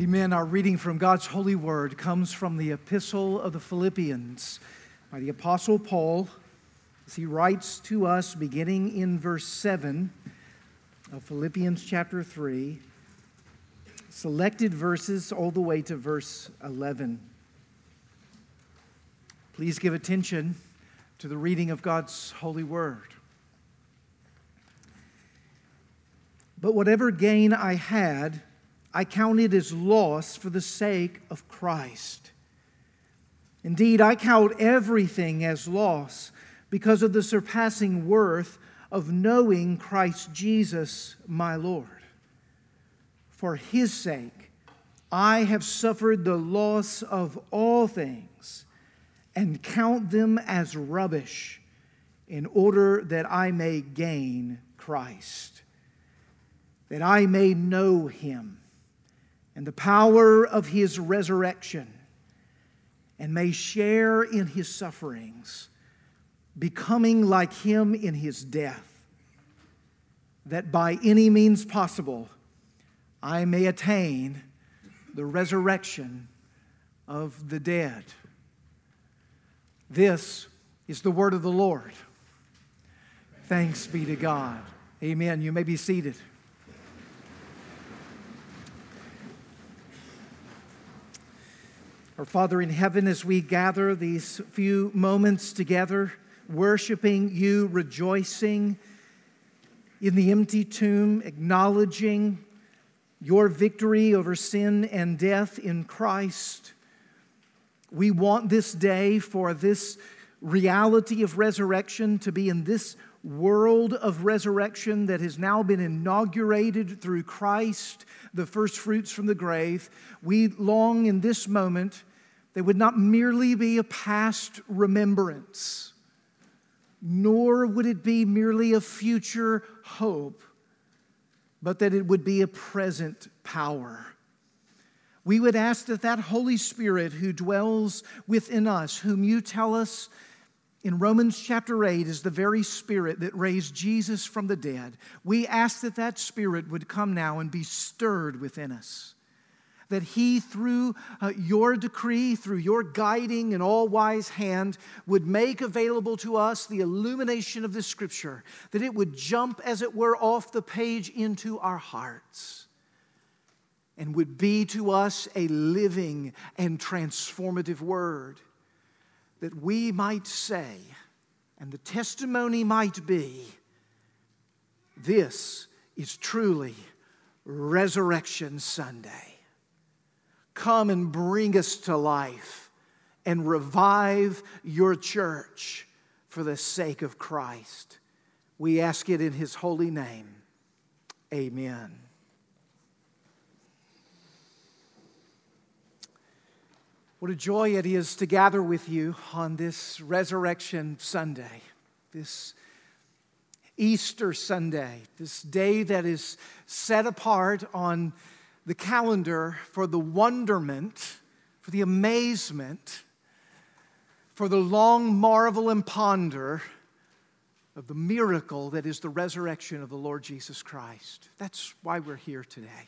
Amen. Our reading from God's holy word comes from the epistle of the Philippians by the Apostle Paul as he writes to us beginning in verse 7 of Philippians chapter 3, selected verses all the way to verse 11. Please give attention to the reading of God's holy word. But whatever gain I had, I count it as loss for the sake of Christ. Indeed, I count everything as loss because of the surpassing worth of knowing Christ Jesus, my Lord. For his sake, I have suffered the loss of all things and count them as rubbish in order that I may gain Christ, that I may know him and the power of his resurrection, and may share in his sufferings, becoming like him in his death, that by any means possible I may attain the resurrection of the dead. This is the word of the Lord. Thanks be to God. Amen. You may be seated. Our Father in heaven, as we gather these few moments together, worshiping you, rejoicing in the empty tomb, acknowledging your victory over sin and death in Christ, we want this day for this reality of resurrection to be in this world of resurrection that has now been inaugurated through Christ, the first fruits from the grave. We long in this moment they would not merely be a past remembrance, nor would it be merely a future hope, but that it would be a present power. We would ask that that Holy Spirit who dwells within us, whom you tell us in Romans chapter 8 is the very Spirit that raised Jesus from the dead, we ask that that Spirit would come now and be stirred within us that He, through uh, your decree, through your guiding and all wise hand, would make available to us the illumination of the Scripture, that it would jump, as it were, off the page into our hearts and would be to us a living and transformative word that we might say, and the testimony might be, this is truly Resurrection Sunday. Come and bring us to life and revive your church for the sake of Christ. We ask it in his holy name. Amen. What a joy it is to gather with you on this Resurrection Sunday, this Easter Sunday, this day that is set apart on the calendar for the wonderment, for the amazement, for the long marvel and ponder of the miracle that is the resurrection of the Lord Jesus Christ. That's why we're here today.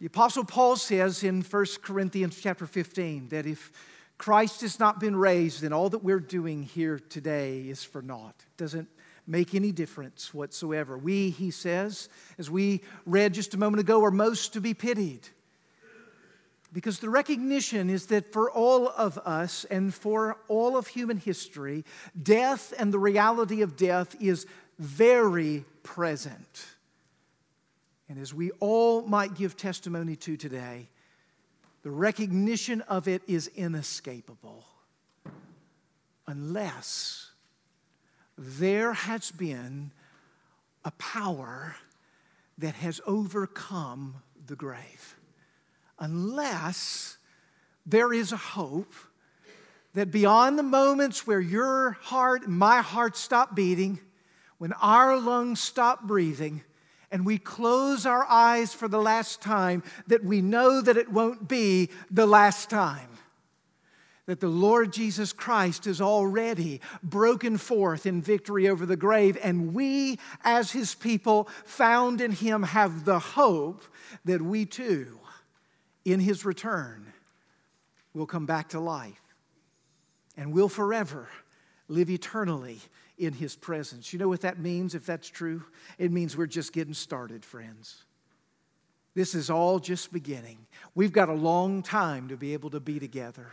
The apostle Paul says in 1 Corinthians chapter 15 that if Christ has not been raised, then all that we're doing here today is for naught. It doesn't make any difference whatsoever. We, he says, as we read just a moment ago, are most to be pitied. Because the recognition is that for all of us and for all of human history, death and the reality of death is very present. And as we all might give testimony to today, the recognition of it is inescapable unless there has been a power that has overcome the grave. Unless there is a hope that beyond the moments where your heart and my heart stop beating, when our lungs stop breathing, and we close our eyes for the last time, that we know that it won't be the last time that the Lord Jesus Christ has already broken forth in victory over the grave, and we, as his people found in him, have the hope that we too in his return, we'll come back to life and we'll forever live eternally in his presence. You know what that means if that's true? It means we're just getting started, friends. This is all just beginning. We've got a long time to be able to be together.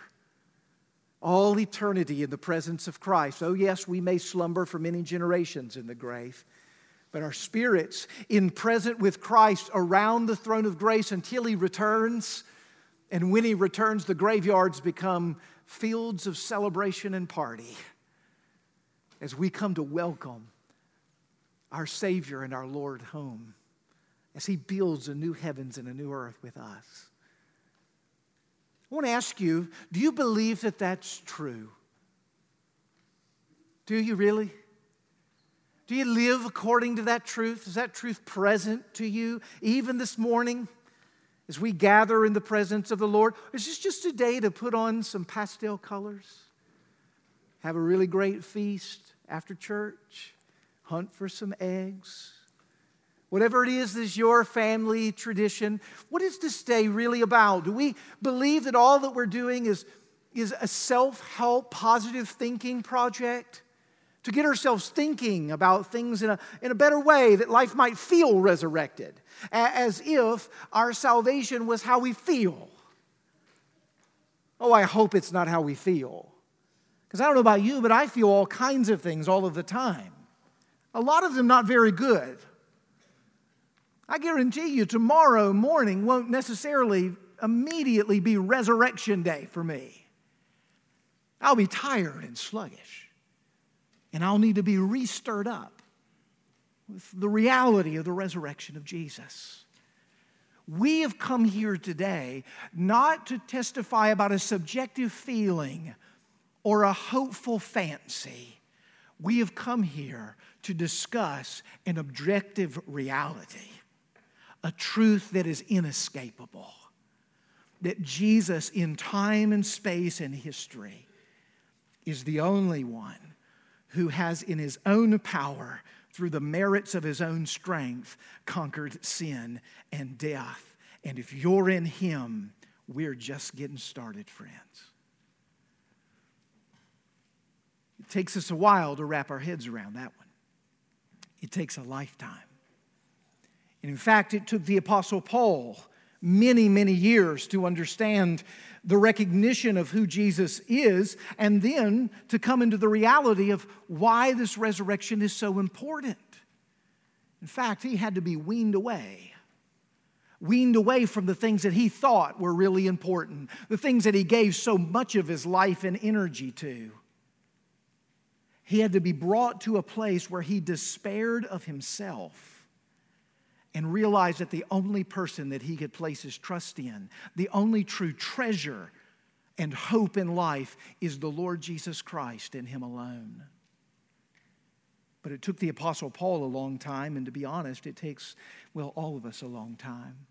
All eternity in the presence of Christ. Oh, yes, we may slumber for many generations in the grave, but our spirits in present with Christ around the throne of grace until He returns. And when He returns, the graveyards become fields of celebration and party as we come to welcome our Savior and our Lord home as He builds a new heavens and a new earth with us. I want to ask you do you believe that that's true? Do you really? Do you live according to that truth? Is that truth present to you even this morning as we gather in the presence of the Lord? Is this just a day to put on some pastel colors? Have a really great feast after church? Hunt for some eggs? Whatever it is is your family tradition. What is this day really about? Do we believe that all that we're doing is, is a self help, positive thinking project? To get ourselves thinking about things in a, in a better way that life might feel resurrected, as if our salvation was how we feel. Oh, I hope it's not how we feel. Because I don't know about you, but I feel all kinds of things all of the time. A lot of them not very good. I guarantee you, tomorrow morning won't necessarily immediately be resurrection day for me. I'll be tired and sluggish, and I'll need to be restirred up with the reality of the resurrection of Jesus. We have come here today not to testify about a subjective feeling or a hopeful fancy. We have come here to discuss an objective reality a truth that is inescapable that Jesus, in time and space and history, is the only one who has, in his own power, through the merits of his own strength, conquered sin and death. And if you're in him, we're just getting started, friends. It takes us a while to wrap our heads around that one, it takes a lifetime. And in fact, it took the Apostle Paul many, many years to understand the recognition of who Jesus is and then to come into the reality of why this resurrection is so important. In fact, he had to be weaned away. Weaned away from the things that he thought were really important, the things that he gave so much of his life and energy to. He had to be brought to a place where he despaired of himself and realized that the only person that he could place his trust in, the only true treasure and hope in life, is the Lord Jesus Christ and him alone. But it took the Apostle Paul a long time, and to be honest, it takes, well, all of us a long time.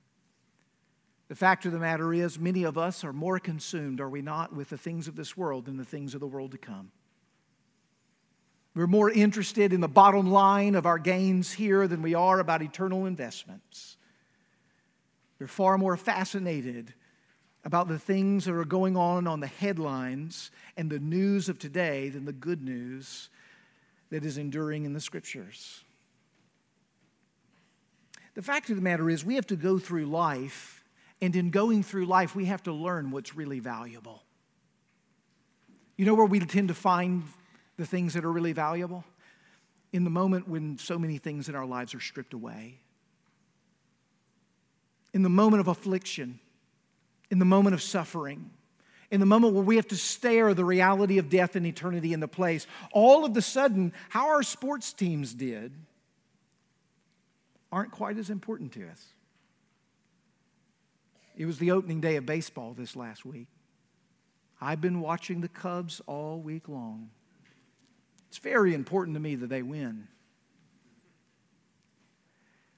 The fact of the matter is, many of us are more consumed, are we not, with the things of this world than the things of the world to come. We're more interested in the bottom line of our gains here than we are about eternal investments. We're far more fascinated about the things that are going on on the headlines and the news of today than the good news that is enduring in the scriptures. The fact of the matter is, we have to go through life, and in going through life, we have to learn what's really valuable. You know where we tend to find the things that are really valuable in the moment when so many things in our lives are stripped away. In the moment of affliction, in the moment of suffering, in the moment where we have to stare the reality of death and eternity in the place, all of a sudden, how our sports teams did aren't quite as important to us. It was the opening day of baseball this last week. I've been watching the Cubs all week long. It's very important to me that they win.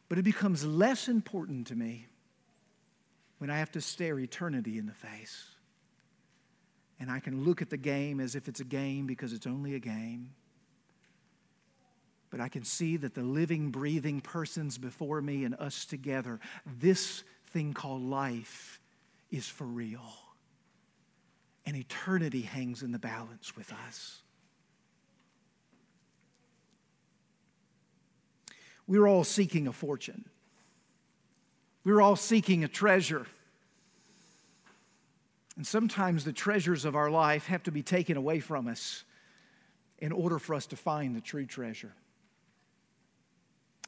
But it becomes less important to me when I have to stare eternity in the face. And I can look at the game as if it's a game because it's only a game. But I can see that the living, breathing persons before me and us together, this thing called life, is for real. And eternity hangs in the balance with us. We're all seeking a fortune. We're all seeking a treasure. And sometimes the treasures of our life have to be taken away from us in order for us to find the true treasure.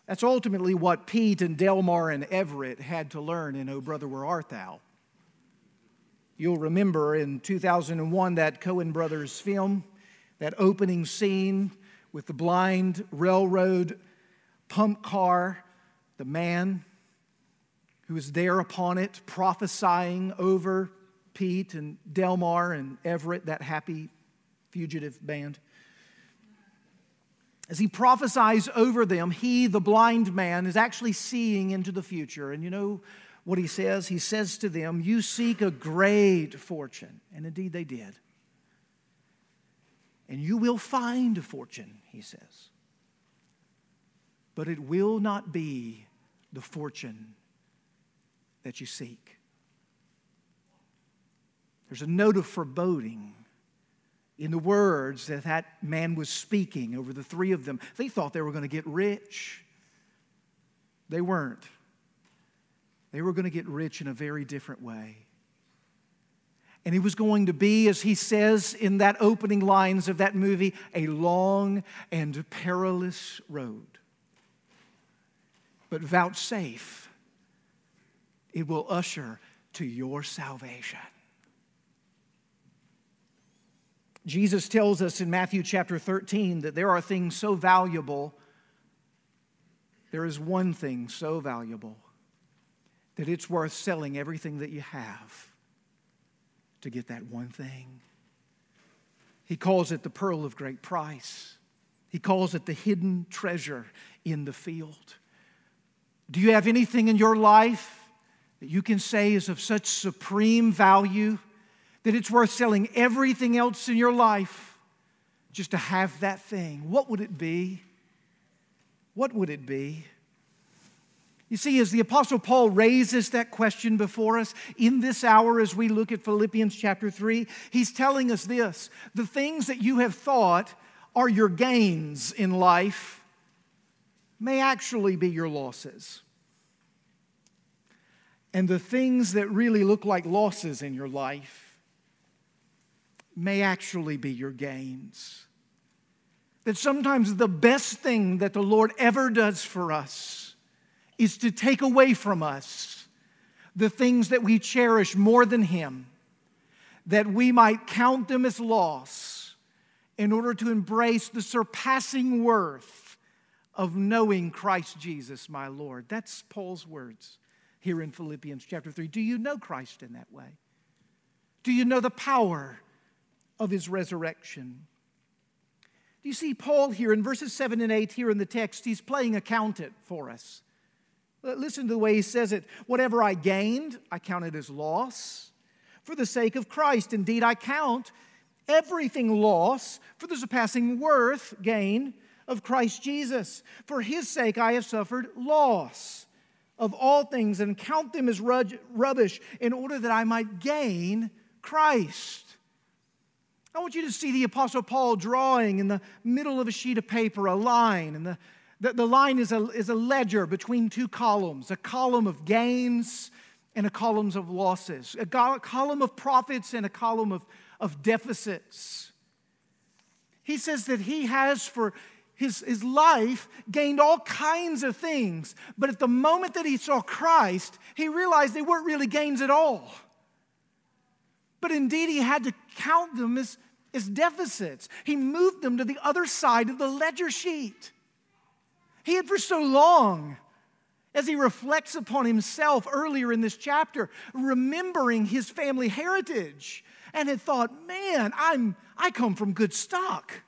That's ultimately what Pete and Delmar and Everett had to learn in Oh Brother, Where Art Thou? You'll remember in 2001 that Coen Brothers film, that opening scene with the blind railroad pump car, the man who was there upon it prophesying over Pete and Delmar and Everett, that happy fugitive band. As he prophesies over them, he, the blind man, is actually seeing into the future. And you know what he says? He says to them, You seek a great fortune. And indeed they did. And you will find a fortune, he says. But it will not be the fortune that you seek. There's a note of foreboding in the words that that man was speaking over the three of them. They thought they were going to get rich. They weren't. They were going to get rich in a very different way. And it was going to be, as he says in that opening lines of that movie, a long and perilous road. But vouchsafe, it will usher to your salvation. Jesus tells us in Matthew chapter 13 that there are things so valuable. There is one thing so valuable that it's worth selling everything that you have to get that one thing. He calls it the pearl of great price. He calls it the hidden treasure in the field. Do you have anything in your life that you can say is of such supreme value that it's worth selling everything else in your life just to have that thing, what would it be? What would it be? You see, as the Apostle Paul raises that question before us in this hour as we look at Philippians chapter 3, he's telling us this the things that you have thought are your gains in life may actually be your losses. And the things that really look like losses in your life may actually be your gains. That sometimes the best thing that the Lord ever does for us is to take away from us the things that we cherish more than Him, that we might count them as loss in order to embrace the surpassing worth of knowing Christ Jesus, my Lord. That's Paul's words here in Philippians chapter 3. Do you know Christ in that way? Do you know the power of his resurrection. Do you see Paul here in verses 7 and 8 here in the text? He's playing accountant for us. Listen to the way he says it. Whatever I gained, I count it as loss for the sake of Christ. Indeed, I count everything loss for the surpassing worth, gain of Christ Jesus. For his sake, I have suffered loss of all things and count them as rubbish in order that I might gain Christ I want you to see the Apostle Paul drawing in the middle of a sheet of paper a line, and the, the, the line is a, is a ledger between two columns a column of gains and a column of losses, a column of profits and a column of, of deficits. He says that he has for his, his life gained all kinds of things, but at the moment that he saw Christ, he realized they weren't really gains at all. But indeed, he had to count them as is deficits. He moved them to the other side of the ledger sheet. He had for so long, as he reflects upon himself earlier in this chapter, remembering his family heritage, and had thought, man, I'm, I come from good stock.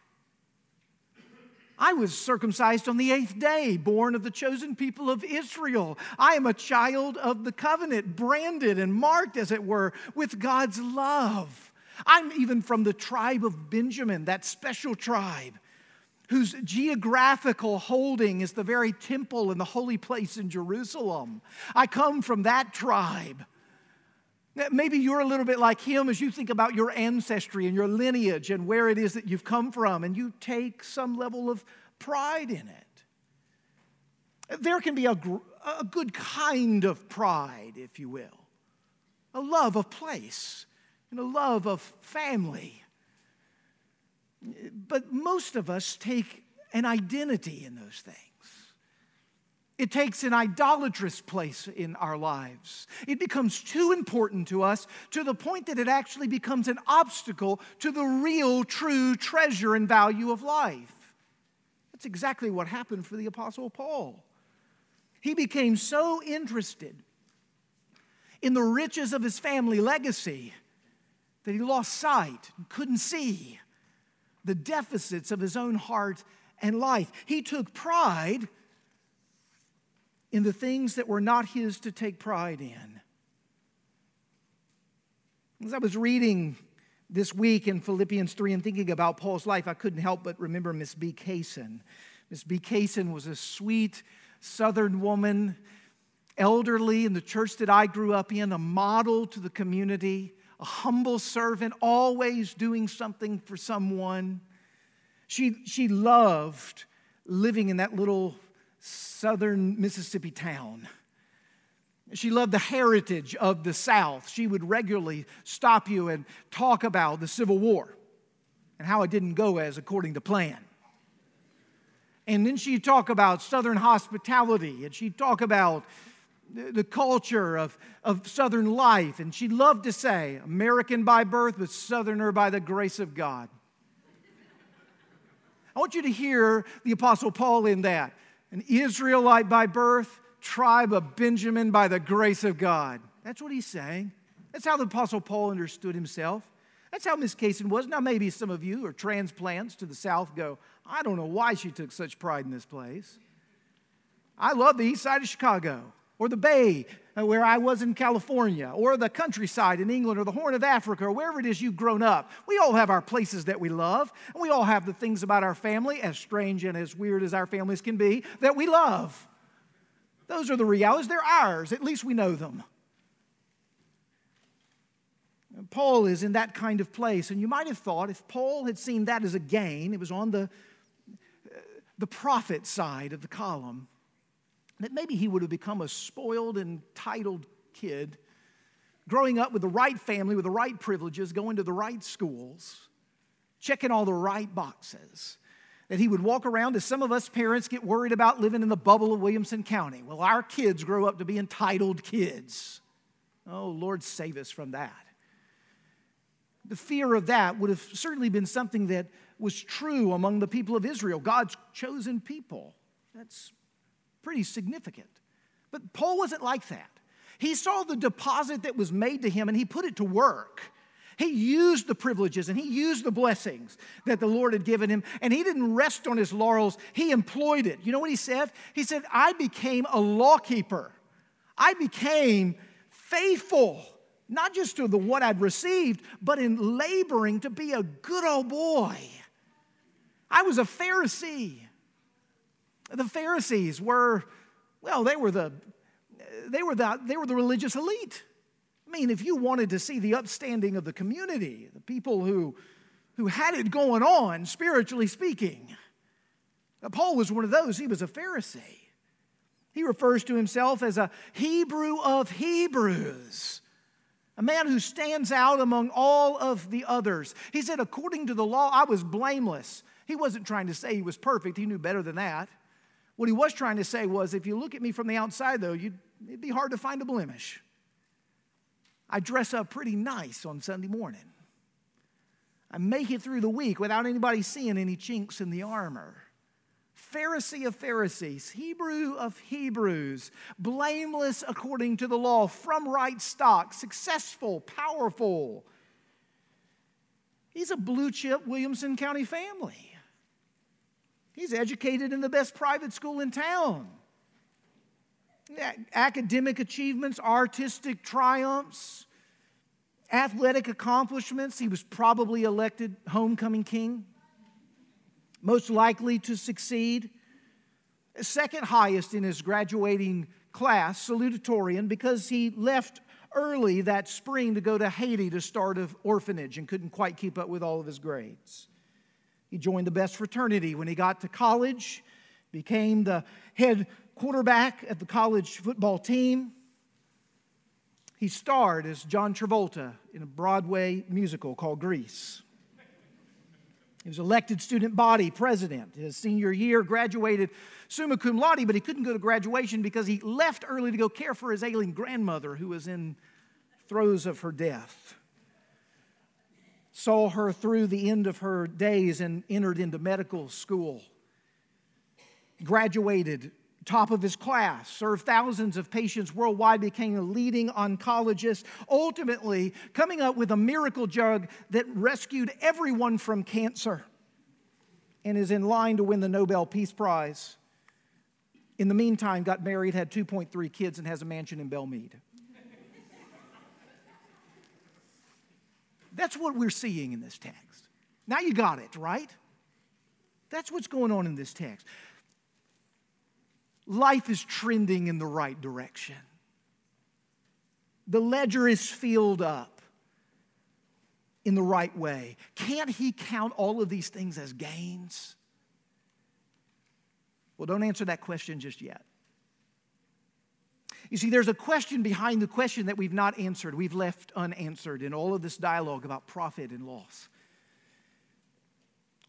I was circumcised on the eighth day, born of the chosen people of Israel. I am a child of the covenant, branded and marked, as it were, with God's love. I'm even from the tribe of Benjamin, that special tribe whose geographical holding is the very temple and the holy place in Jerusalem. I come from that tribe. Maybe you're a little bit like him as you think about your ancestry and your lineage and where it is that you've come from, and you take some level of pride in it. There can be a, a good kind of pride, if you will, a love of place and a love of family. But most of us take an identity in those things. It takes an idolatrous place in our lives. It becomes too important to us to the point that it actually becomes an obstacle to the real, true treasure and value of life. That's exactly what happened for the Apostle Paul. He became so interested in the riches of his family legacy that he lost sight couldn't see the deficits of his own heart and life. He took pride in the things that were not his to take pride in. As I was reading this week in Philippians 3 and thinking about Paul's life, I couldn't help but remember Miss B. Kaysen. Miss B. Kaysen was a sweet southern woman, elderly in the church that I grew up in, a model to the community, a humble servant, always doing something for someone. She, she loved living in that little southern Mississippi town. She loved the heritage of the South. She would regularly stop you and talk about the Civil War and how it didn't go as according to plan. And then she'd talk about Southern hospitality and she'd talk about the culture of, of Southern life. And she loved to say, American by birth, but Southerner by the grace of God. I want you to hear the Apostle Paul in that an Israelite by birth, tribe of Benjamin by the grace of God. That's what he's saying. That's how the Apostle Paul understood himself. That's how Miss Kaysen was. Now, maybe some of you or transplants to the South go, I don't know why she took such pride in this place. I love the east side of Chicago or the Bay, Uh, where I was in California, or the countryside in England, or the Horn of Africa, or wherever it is you've grown up. We all have our places that we love, and we all have the things about our family, as strange and as weird as our families can be, that we love. Those are the realities. They're ours. At least we know them. Paul is in that kind of place, and you might have thought if Paul had seen that as a gain, it was on the, uh, the profit side of the column that maybe he would have become a spoiled, entitled kid, growing up with the right family, with the right privileges, going to the right schools, checking all the right boxes. That he would walk around, as some of us parents get worried about living in the bubble of Williamson County. Well, our kids grow up to be entitled kids. Oh, Lord, save us from that. The fear of that would have certainly been something that was true among the people of Israel, God's chosen people. That's pretty significant. But Paul wasn't like that. He saw the deposit that was made to him and he put it to work. He used the privileges and he used the blessings that the Lord had given him, and he didn't rest on his laurels. He employed it. You know what he said? He said, I became a lawkeeper. I became faithful, not just to the what I'd received, but in laboring to be a good old boy. I was a Pharisee. The Pharisees were, well, they were the, they were the, they were the religious elite. I mean, if you wanted to see the upstanding of the community, the people who, who had it going on, spiritually speaking, Paul was one of those. He was a Pharisee. He refers to himself as a Hebrew of Hebrews, a man who stands out among all of the others. He said, according to the law, I was blameless. He wasn't trying to say he was perfect, he knew better than that. What he was trying to say was if you look at me from the outside, though, it'd be hard to find a blemish. I dress up pretty nice on Sunday morning. I make it through the week without anybody seeing any chinks in the armor. Pharisee of Pharisees, Hebrew of Hebrews, blameless according to the law, from right stock, successful, powerful. He's a blue chip Williamson County family. He's educated in the best private school in town. Academic achievements, artistic triumphs, athletic accomplishments. He was probably elected homecoming king, most likely to succeed. Second highest in his graduating class, salutatorian, because he left early that spring to go to Haiti to start an orphanage and couldn't quite keep up with all of his grades. He joined the best fraternity when he got to college, became the head quarterback at the college football team. He starred as John Travolta in a Broadway musical called Grease. He was elected student body president his senior year, graduated summa cum laude, but he couldn't go to graduation because he left early to go care for his ailing grandmother who was in throes of her death. Saw her through the end of her days and entered into medical school. Graduated top of his class, served thousands of patients worldwide, became a leading oncologist, ultimately coming up with a miracle drug that rescued everyone from cancer and is in line to win the Nobel Peace Prize. In the meantime, got married, had 2.3 kids, and has a mansion in Belle Meade. That's what we're seeing in this text. Now you got it, right? That's what's going on in this text life is trending in the right direction. The ledger is filled up in the right way. Can't he count all of these things as gains? Well, don't answer that question just yet. You see, there's a question behind the question that we've not answered, we've left unanswered in all of this dialogue about profit and loss.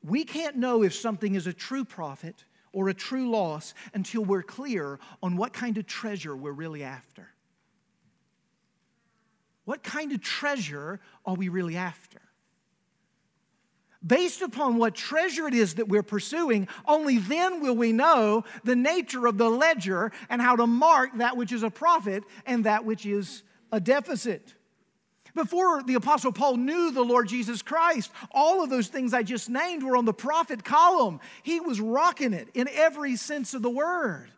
We can't know if something is a true profit or a true loss until we're clear on what kind of treasure we're really after. What kind of treasure are we really after? Based upon what treasure it is that we're pursuing, only then will we know the nature of the ledger and how to mark that which is a profit and that which is a deficit. Before the Apostle Paul knew the Lord Jesus Christ, all of those things I just named were on the profit column. He was rocking it in every sense of the word.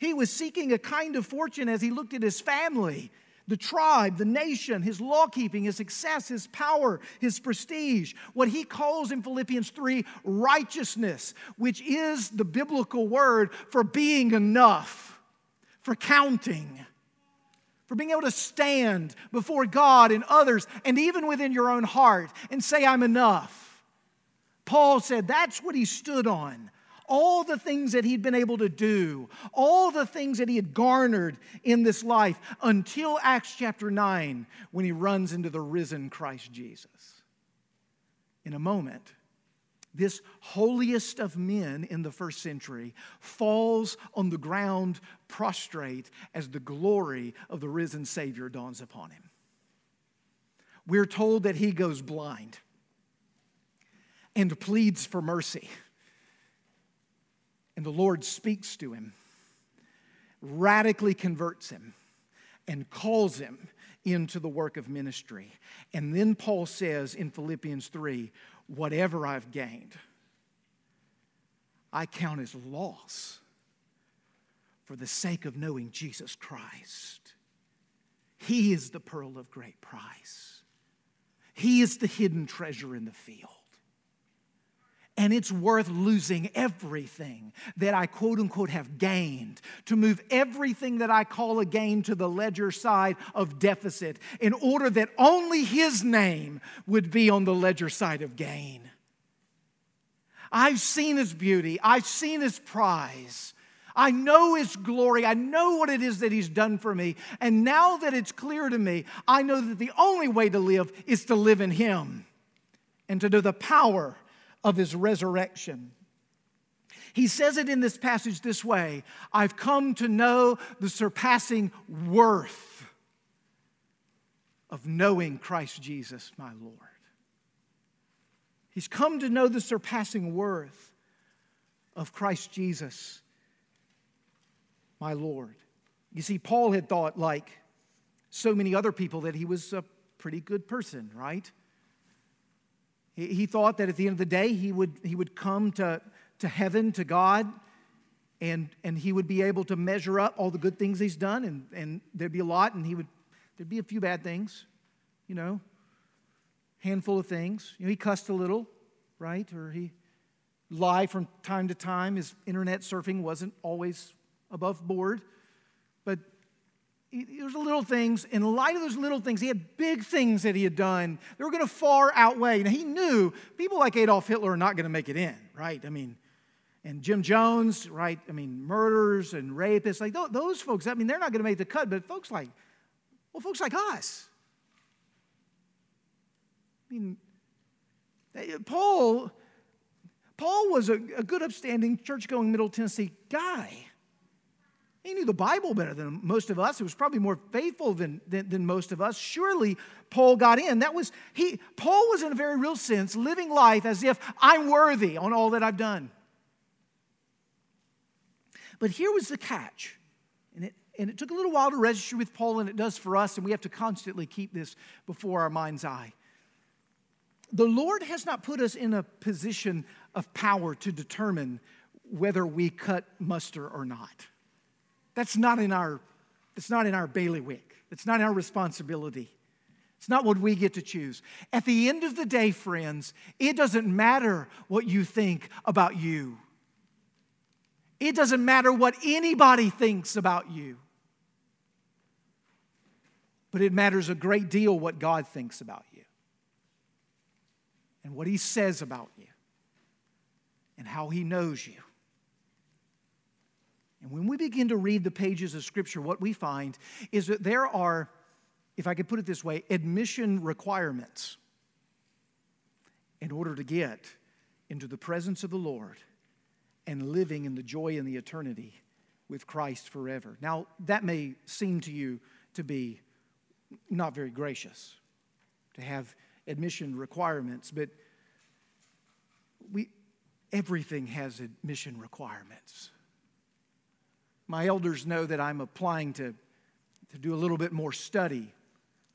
He was seeking a kind of fortune as he looked at his family, the tribe, the nation, his law keeping, his success, his power, his prestige. What he calls in Philippians 3 righteousness, which is the biblical word for being enough, for counting for being able to stand before God and others and even within your own heart and say, I'm enough. Paul said that's what he stood on. All the things that he'd been able to do, all the things that he had garnered in this life until Acts chapter 9 when he runs into the risen Christ Jesus. In a moment, this holiest of men in the first century, falls on the ground prostrate as the glory of the risen Savior dawns upon him. We're told that he goes blind and pleads for mercy. And the Lord speaks to him, radically converts him, and calls him into the work of ministry. And then Paul says in Philippians 3 whatever I've gained, I count as loss for the sake of knowing Jesus Christ. He is the pearl of great price, He is the hidden treasure in the field. And it's worth losing everything that I quote unquote have gained to move everything that I call a gain to the ledger side of deficit in order that only His name would be on the ledger side of gain. I've seen His beauty, I've seen His prize. I know His glory. I know what it is that He's done for me. And now that it's clear to me, I know that the only way to live is to live in Him and to know the power of his resurrection. He says it in this passage this way I've come to know the surpassing worth of knowing Christ Jesus, my Lord. He's come to know the surpassing worth of Christ Jesus, my Lord. You see, Paul had thought, like so many other people, that he was a pretty good person, right? He thought that at the end of the day, he would, he would come to, to heaven, to God, and, and he would be able to measure up all the good things he's done, and, and there'd be a lot, and he would, there'd be a few bad things, you know, handful of things. You know, he cussed a little, right? Or he lied from time to time. His internet surfing wasn't always above board. But there's little things. In light of those little things, he had big things that he had done. They were going to far outweigh. Now, he knew people like Adolf Hitler are not going to make it in, right? I mean, and Jim Jones, right? I mean, murders and rapists, like those folks, I mean, they're not going to make the cut, but folks like, well, folks like us. I mean, Paul, Paul was a, a good, upstanding, church going Middle Tennessee guy. He knew the Bible better than most of us. He was probably more faithful than, than, than, most of us. Surely Paul got in. That was he Paul was in a very real sense living life as if I'm worthy on all that I've done. But here was the catch. And it, and it took a little while to register with Paul, and it does for us, and we have to constantly keep this before our mind's eye. The Lord has not put us in a position of power to determine whether we cut muster or not. That's not in our, it's not in our bailiwick. It's not our responsibility. It's not what we get to choose. At the end of the day, friends, it doesn't matter what you think about you. It doesn't matter what anybody thinks about you. But it matters a great deal what God thinks about you and what He says about you and how He knows you. And when we begin to read the pages of Scripture, what we find is that there are, if I could put it this way, admission requirements in order to get into the presence of the Lord and living in the joy and the eternity with Christ forever. Now, that may seem to you to be not very gracious to have admission requirements, but we, everything has admission requirements. My elders know that I'm applying to, to do a little bit more study.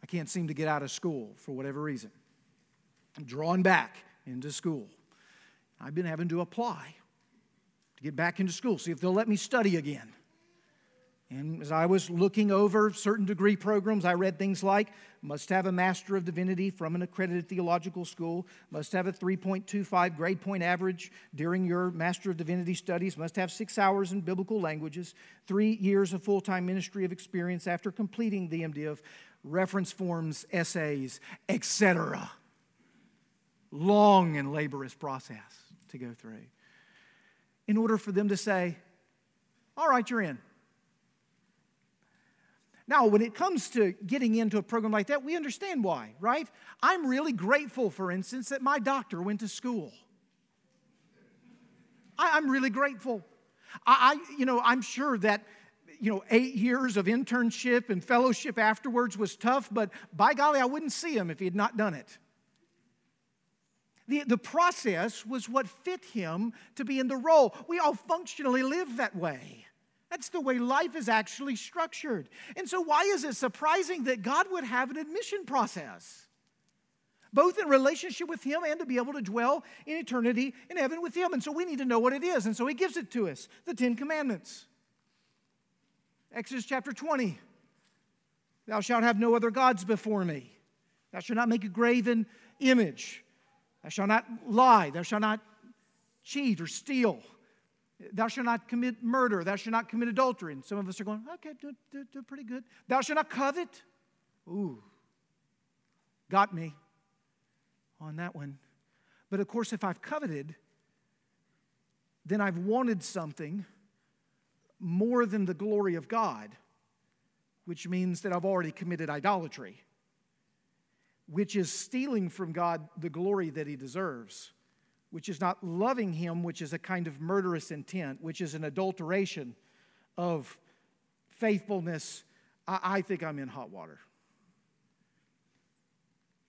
I can't seem to get out of school for whatever reason. I'm drawn back into school. I've been having to apply to get back into school, see if they'll let me study again. And as I was looking over certain degree programs, I read things like must have a Master of Divinity from an accredited theological school, must have a 3.25 grade point average during your Master of Divinity studies, must have six hours in biblical languages, three years of full time ministry of experience after completing the MDiv, reference forms, essays, etc. Long and laborious process to go through in order for them to say, All right, you're in. Now, when it comes to getting into a program like that, we understand why, right? I'm really grateful, for instance, that my doctor went to school. I, am really grateful. I, I, you know, I'm sure that, you know, eight years of internship and fellowship afterwards was tough, but by golly, I wouldn't see him if he had not done it. The, the process was what fit him to be in the role. We all functionally live that way. That's the way life is actually structured. And so, why is it surprising that God would have an admission process? Both in relationship with Him and to be able to dwell in eternity in heaven with Him. And so, we need to know what it is. And so, He gives it to us the Ten Commandments. Exodus chapter 20 Thou shalt have no other gods before me. Thou shalt not make a graven image. Thou shalt not lie. Thou shalt not cheat or steal. Thou shalt not commit murder. Thou shalt not commit adultery. And some of us are going, okay, do, do, do pretty good. Thou shalt not covet. Ooh, got me on that one. But of course, if I've coveted, then I've wanted something more than the glory of God, which means that I've already committed idolatry, which is stealing from God the glory that He deserves which is not loving him, which is a kind of murderous intent, which is an adulteration of faithfulness, I, I think I'm in hot water.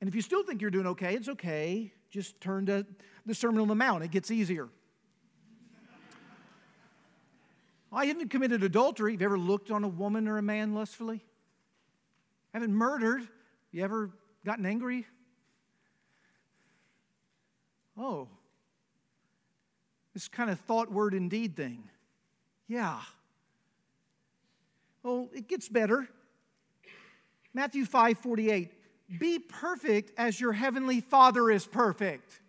And if you still think you're doing okay, it's okay. Just turn to the Sermon on the Mount, it gets easier. I haven't committed adultery. Have you ever looked on a woman or a man lustfully? Haven't murdered. Have You ever gotten angry? Oh, this kind of thought, word, and deed thing. Yeah. Well, it gets better. Matthew 5 48. Be perfect as your heavenly Father is perfect.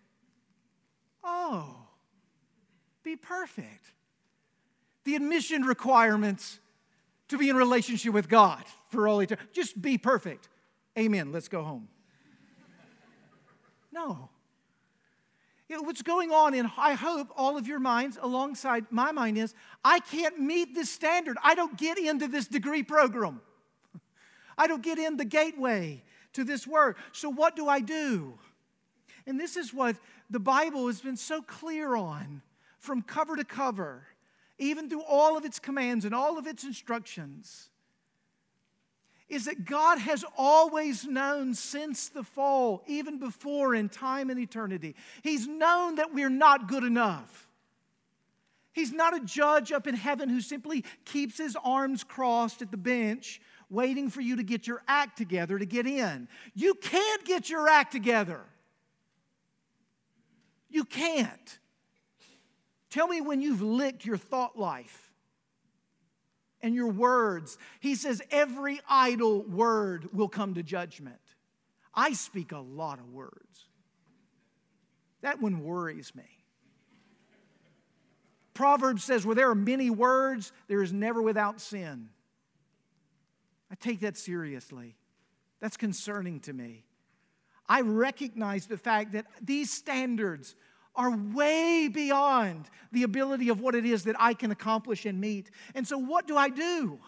Oh, be perfect. The admission requirements to be in relationship with God. for all eternity. Just be perfect. Amen. Let's go home. No. What's going on in, I hope, all of your minds, alongside my mind, is I can't meet this standard. I don't get into this degree program. I don't get in the gateway to this word. So, what do I do? And this is what the Bible has been so clear on from cover to cover, even through all of its commands and all of its instructions is that God has always known since the fall, even before in time and eternity. He's known that we're not good enough. He's not a judge up in heaven who simply keeps his arms crossed at the bench waiting for you to get your act together to get in. You can't get your act together. You can't. Tell me when you've licked your thought life and your words. He says every idle word will come to judgment. I speak a lot of words. That one worries me. Proverbs says, where there are many words, there is never without sin. I take that seriously. That's concerning to me. I recognize the fact that these standards are way beyond the ability of what it is that I can accomplish and meet. And so, what do I do?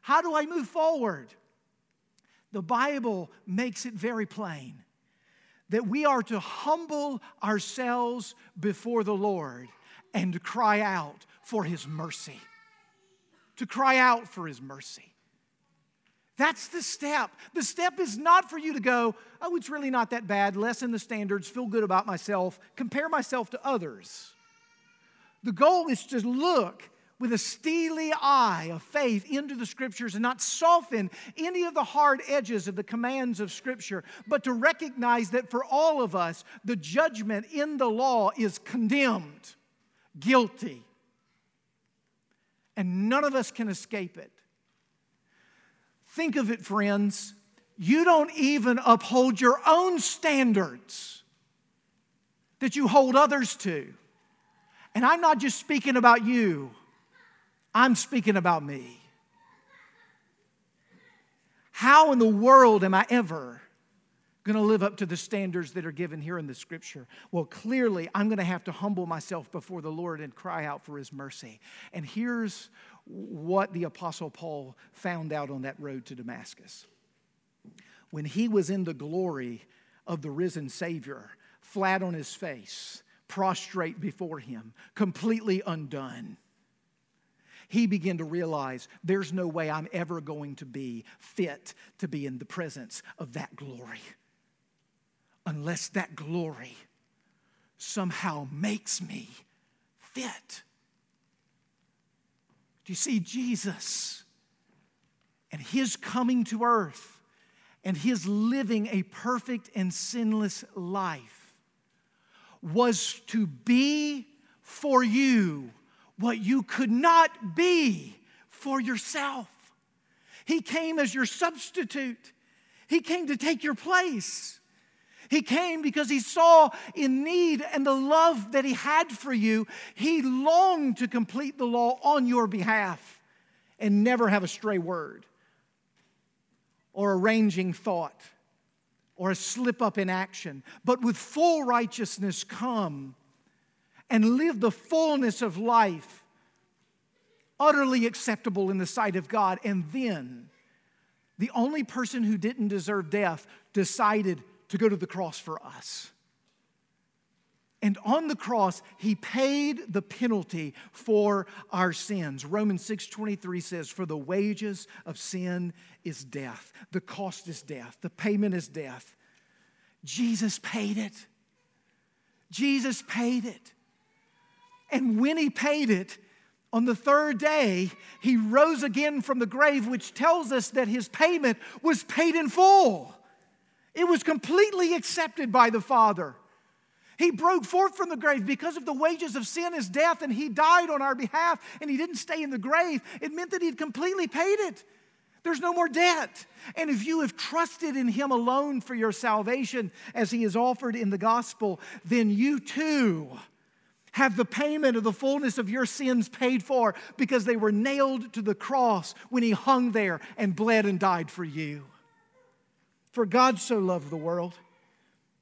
How do I move forward? The Bible makes it very plain that we are to humble ourselves before the Lord and to cry out for His mercy. To cry out for His mercy. That's the step. The step is not for you to go, oh, it's really not that bad, lessen the standards, feel good about myself, compare myself to others. The goal is to look with a steely eye of faith into the scriptures and not soften any of the hard edges of the commands of scripture, but to recognize that for all of us, the judgment in the law is condemned, guilty, and none of us can escape it. Think of it, friends. You don't even uphold your own standards that you hold others to. And I'm not just speaking about you, I'm speaking about me. How in the world am I ever going to live up to the standards that are given here in the scripture? Well, clearly, I'm going to have to humble myself before the Lord and cry out for his mercy. And here's what the Apostle Paul found out on that road to Damascus. When he was in the glory of the risen Savior, flat on his face, prostrate before him, completely undone, he began to realize there's no way I'm ever going to be fit to be in the presence of that glory unless that glory somehow makes me fit you see, Jesus and his coming to earth and his living a perfect and sinless life was to be for you what you could not be for yourself. He came as your substitute, He came to take your place. He came because he saw in need and the love that he had for you. He longed to complete the law on your behalf and never have a stray word or a ranging thought or a slip up in action, but with full righteousness come and live the fullness of life utterly acceptable in the sight of God. And then the only person who didn't deserve death decided to go to the cross for us. And on the cross, he paid the penalty for our sins. Romans 6:23 says, "For the wages of sin is death. The cost is death. The payment is death." Jesus paid it. Jesus paid it. And when he paid it, on the third day, he rose again from the grave, which tells us that his payment was paid in full. It was completely accepted by the Father. He broke forth from the grave because of the wages of sin is death, and He died on our behalf, and He didn't stay in the grave. It meant that He'd completely paid it. There's no more debt. And if you have trusted in Him alone for your salvation, as He is offered in the gospel, then you too have the payment of the fullness of your sins paid for because they were nailed to the cross when he hung there and bled and died for you. For God so loved the world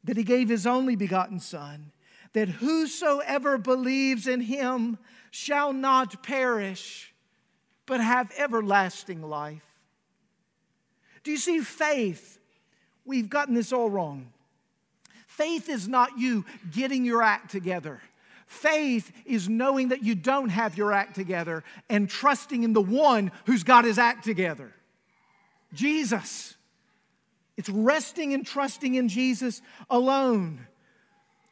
that he gave his only begotten Son, that whosoever believes in him shall not perish, but have everlasting life. Do you see faith? We've gotten this all wrong. Faith is not you getting your act together. Faith is knowing that you don't have your act together and trusting in the one who's got his act together Jesus. It's resting and trusting in Jesus alone.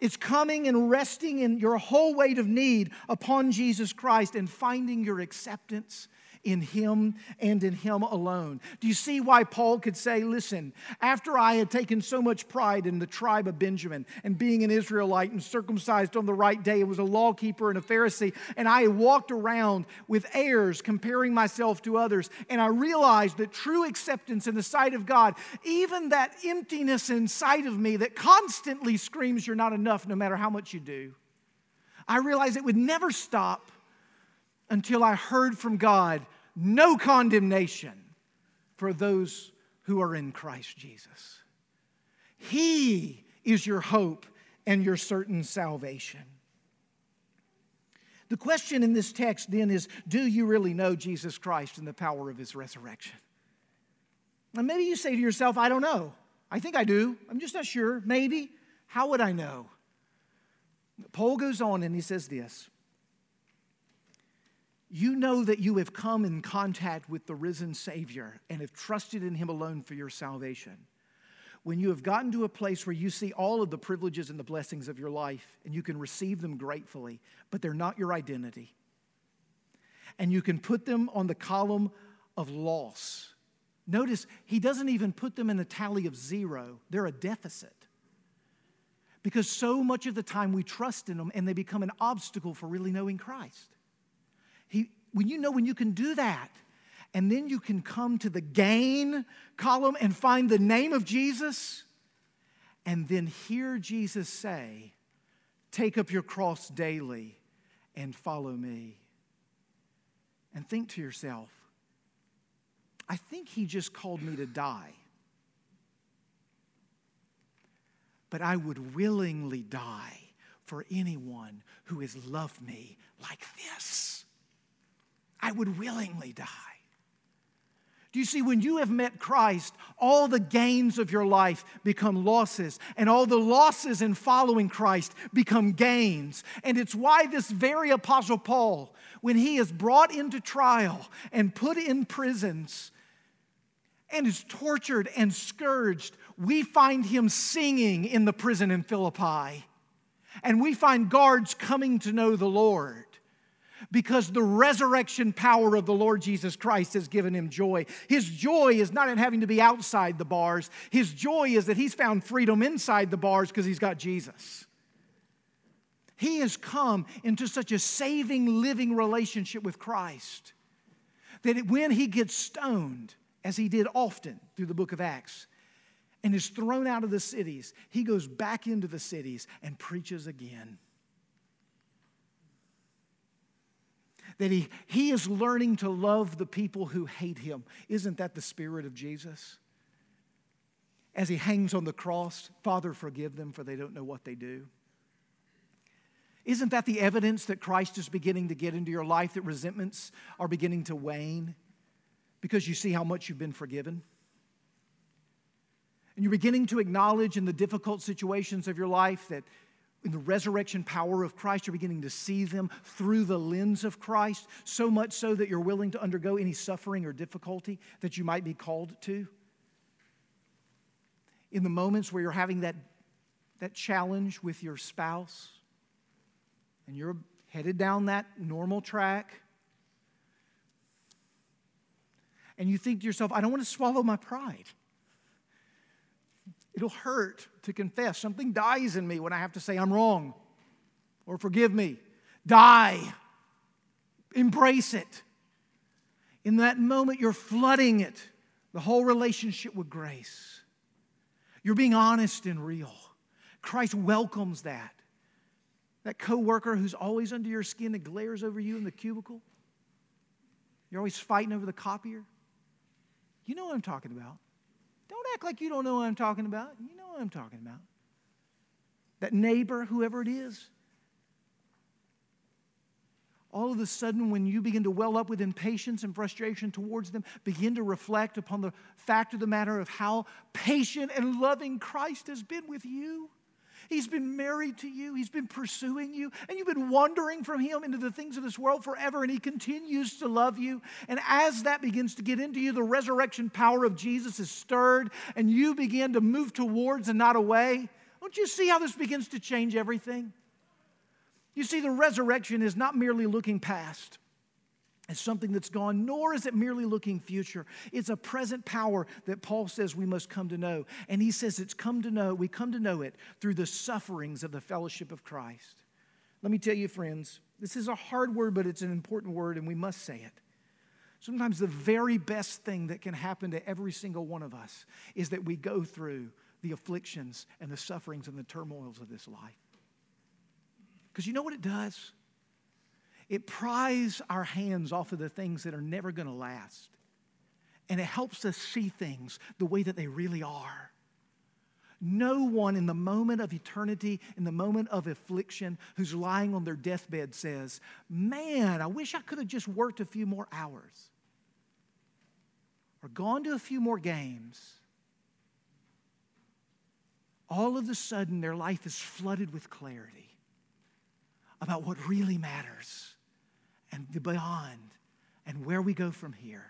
It's coming and resting in your whole weight of need upon Jesus Christ and finding your acceptance in Him and in Him alone. Do you see why Paul could say, Listen, after I had taken so much pride in the tribe of Benjamin and being an Israelite and circumcised on the right day, and was a lawkeeper and a Pharisee, and I walked around with airs comparing myself to others, and I realized that true acceptance in the sight of God, even that emptiness inside of me that constantly screams, You're not enough no matter how much you do. I realized it would never stop until I heard from God no condemnation for those who are in Christ Jesus. He is your hope and your certain salvation. The question in this text then is Do you really know Jesus Christ and the power of his resurrection? And maybe you say to yourself, I don't know. I think I do. I'm just not sure. Maybe. How would I know? Paul goes on and he says this you know that you have come in contact with the risen Savior and have trusted in Him alone for your salvation. When you have gotten to a place where you see all of the privileges and the blessings of your life and you can receive them gratefully, but they're not your identity, and you can put them on the column of loss. Notice he doesn't even put them in a tally of zero, they're a deficit. Because so much of the time we trust in them and they become an obstacle for really knowing Christ. He, when you know when you can do that, and then you can come to the gain column and find the name of Jesus, and then hear Jesus say, Take up your cross daily and follow me. And think to yourself, I think he just called me to die. But I would willingly die for anyone who has loved me like this. I would willingly die. Do you see, when you have met Christ, all the gains of your life become losses, and all the losses in following Christ become gains. And it's why this very Apostle Paul, when he is brought into trial and put in prisons and is tortured and scourged, we find him singing in the prison in Philippi. And we find guards coming to know the Lord because the resurrection power of the Lord Jesus Christ has given him joy. His joy is not in having to be outside the bars, his joy is that he's found freedom inside the bars because he's got Jesus. He has come into such a saving, living relationship with Christ that when he gets stoned, as he did often through the book of Acts, and is thrown out of the cities, he goes back into the cities and preaches again. That he, he is learning to love the people who hate him. Isn't that the spirit of Jesus? As he hangs on the cross, Father, forgive them, for they don't know what they do. Isn't that the evidence that Christ is beginning to get into your life, that resentments are beginning to wane because you see how much you've been forgiven? And you're beginning to acknowledge in the difficult situations of your life that in the resurrection power of Christ, you're beginning to see them through the lens of Christ, so much so that you're willing to undergo any suffering or difficulty that you might be called to. In the moments where you're having that, that challenge with your spouse and you're headed down that normal track, and you think to yourself, I don't want to swallow my pride. It'll hurt to confess. Something dies in me when I have to say I'm wrong or forgive me. Die. Embrace it. In that moment, you're flooding it, the whole relationship with grace. You're being honest and real. Christ welcomes that. That coworker who's always under your skin and glares over you in the cubicle? You're always fighting over the copier? You know what I'm talking about. Act like you don't know what I'm talking about. You know what I'm talking about. That neighbor, whoever it is, all of a sudden, when you begin to well up with impatience and frustration towards them, begin to reflect upon the fact of the matter of how patient and loving Christ has been with you. He's been married to you. He's been pursuing you. And you've been wandering from Him into the things of this world forever. And He continues to love you. And as that begins to get into you, the resurrection power of Jesus is stirred. And you begin to move towards and not away. Don't you see how this begins to change everything? You see, the resurrection is not merely looking past as something that's gone, nor is it merely looking future. It's a present power that Paul says we must come to know. And he says it's come to know, we come to know it through the sufferings of the fellowship of Christ. Let me tell you, friends, this is a hard word, but it's an important word, and we must say it. Sometimes the very best thing that can happen to every single one of us is that we go through the afflictions and the sufferings and the turmoils of this life. Because you know what it does? It pries our hands off of the things that are never going to last. And it helps us see things the way that they really are. No one in the moment of eternity, in the moment of affliction, who's lying on their deathbed says, Man, I wish I could have just worked a few more hours or gone to a few more games. All of a sudden, their life is flooded with clarity about what really matters and the beyond and where we go from here.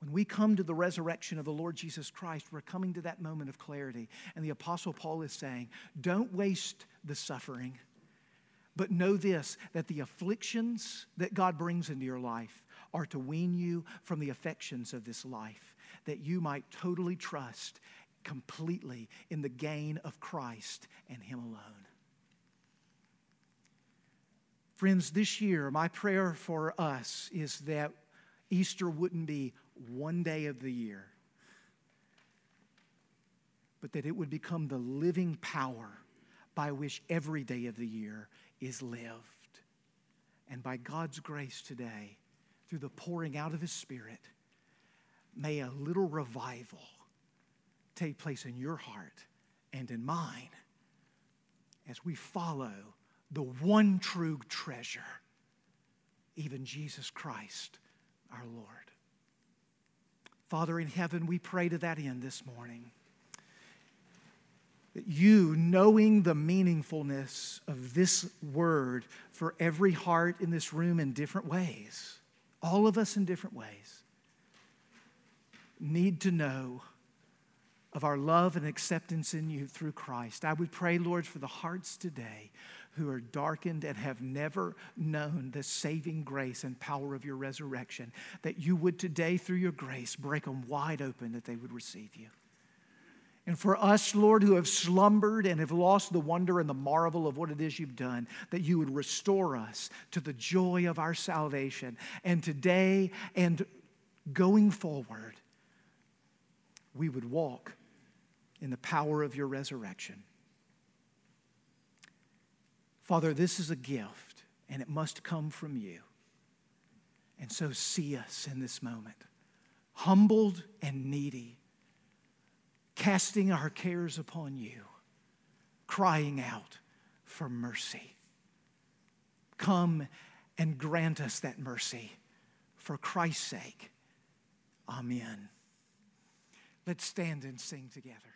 When we come to the resurrection of the Lord Jesus Christ, we're coming to that moment of clarity. And the Apostle Paul is saying, don't waste the suffering, but know this that the afflictions that God brings into your life are to wean you from the affections of this life, that you might totally trust completely in the gain of Christ and Him alone. Friends, this year, my prayer for us is that Easter wouldn't be one day of the year, but that it would become the living power by which every day of the year is lived. And by God's grace today, through the pouring out of His Spirit, may a little revival take place in your heart and in mine as we follow the one true treasure, even Jesus Christ, our Lord. Father in heaven, we pray to that end this morning. That you, knowing the meaningfulness of this word for every heart in this room in different ways, all of us in different ways, need to know of our love and acceptance in you through Christ. I would pray, Lord, for the hearts today who are darkened and have never known the saving grace and power of your resurrection, that you would today, through your grace, break them wide open that they would receive you. And for us, Lord, who have slumbered and have lost the wonder and the marvel of what it is you've done, that you would restore us to the joy of our salvation. And today and going forward, we would walk in the power of your resurrection. Father, this is a gift, and it must come from you. And so see us in this moment, humbled and needy, casting our cares upon you, crying out for mercy. Come and grant us that mercy for Christ's sake. Amen. Let's stand and sing together.